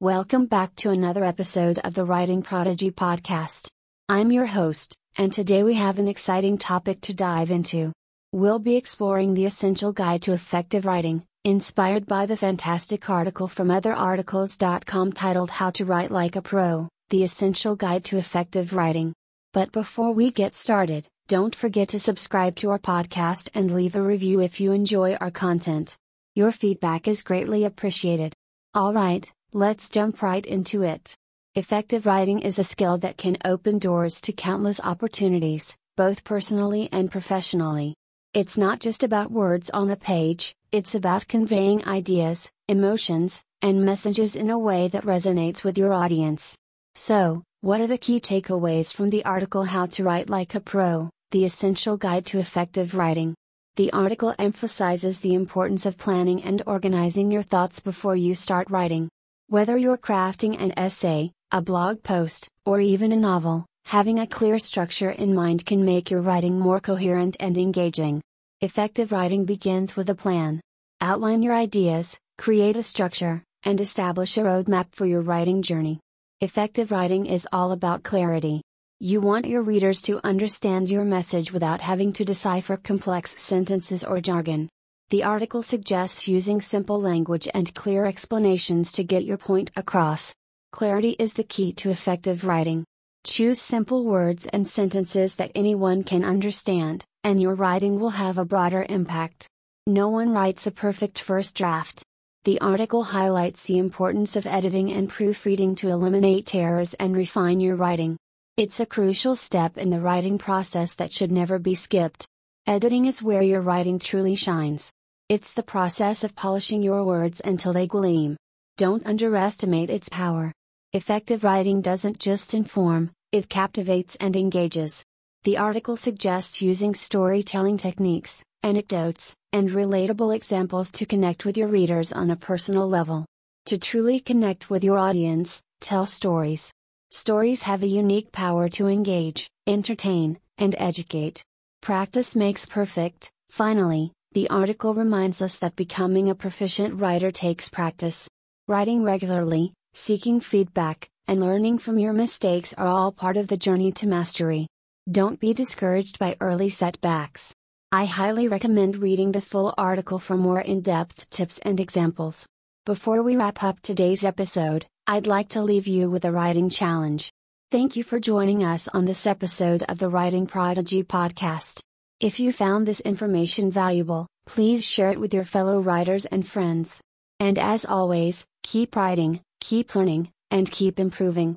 Welcome back to another episode of the Writing Prodigy podcast. I'm your host, and today we have an exciting topic to dive into. We'll be exploring the essential guide to effective writing, inspired by the fantastic article from otherarticles.com titled How to Write Like a Pro The Essential Guide to Effective Writing. But before we get started, don't forget to subscribe to our podcast and leave a review if you enjoy our content. Your feedback is greatly appreciated. Alright, let's jump right into it. Effective writing is a skill that can open doors to countless opportunities, both personally and professionally. It's not just about words on a page, it's about conveying ideas, emotions, and messages in a way that resonates with your audience. So, what are the key takeaways from the article How to Write Like a Pro, the essential guide to effective writing? The article emphasizes the importance of planning and organizing your thoughts before you start writing. Whether you're crafting an essay, a blog post, or even a novel, having a clear structure in mind can make your writing more coherent and engaging. Effective writing begins with a plan. Outline your ideas, create a structure, and establish a roadmap for your writing journey. Effective writing is all about clarity. You want your readers to understand your message without having to decipher complex sentences or jargon. The article suggests using simple language and clear explanations to get your point across. Clarity is the key to effective writing. Choose simple words and sentences that anyone can understand, and your writing will have a broader impact. No one writes a perfect first draft. The article highlights the importance of editing and proofreading to eliminate errors and refine your writing. It's a crucial step in the writing process that should never be skipped. Editing is where your writing truly shines. It's the process of polishing your words until they gleam. Don't underestimate its power. Effective writing doesn't just inform, it captivates and engages. The article suggests using storytelling techniques, anecdotes, and relatable examples to connect with your readers on a personal level. To truly connect with your audience, tell stories. Stories have a unique power to engage, entertain, and educate. Practice makes perfect, finally, the article reminds us that becoming a proficient writer takes practice. Writing regularly, seeking feedback, and learning from your mistakes are all part of the journey to mastery. Don't be discouraged by early setbacks. I highly recommend reading the full article for more in depth tips and examples. Before we wrap up today's episode, I'd like to leave you with a writing challenge. Thank you for joining us on this episode of the Writing Prodigy podcast. If you found this information valuable, please share it with your fellow writers and friends. And as always, keep writing, keep learning, and keep improving.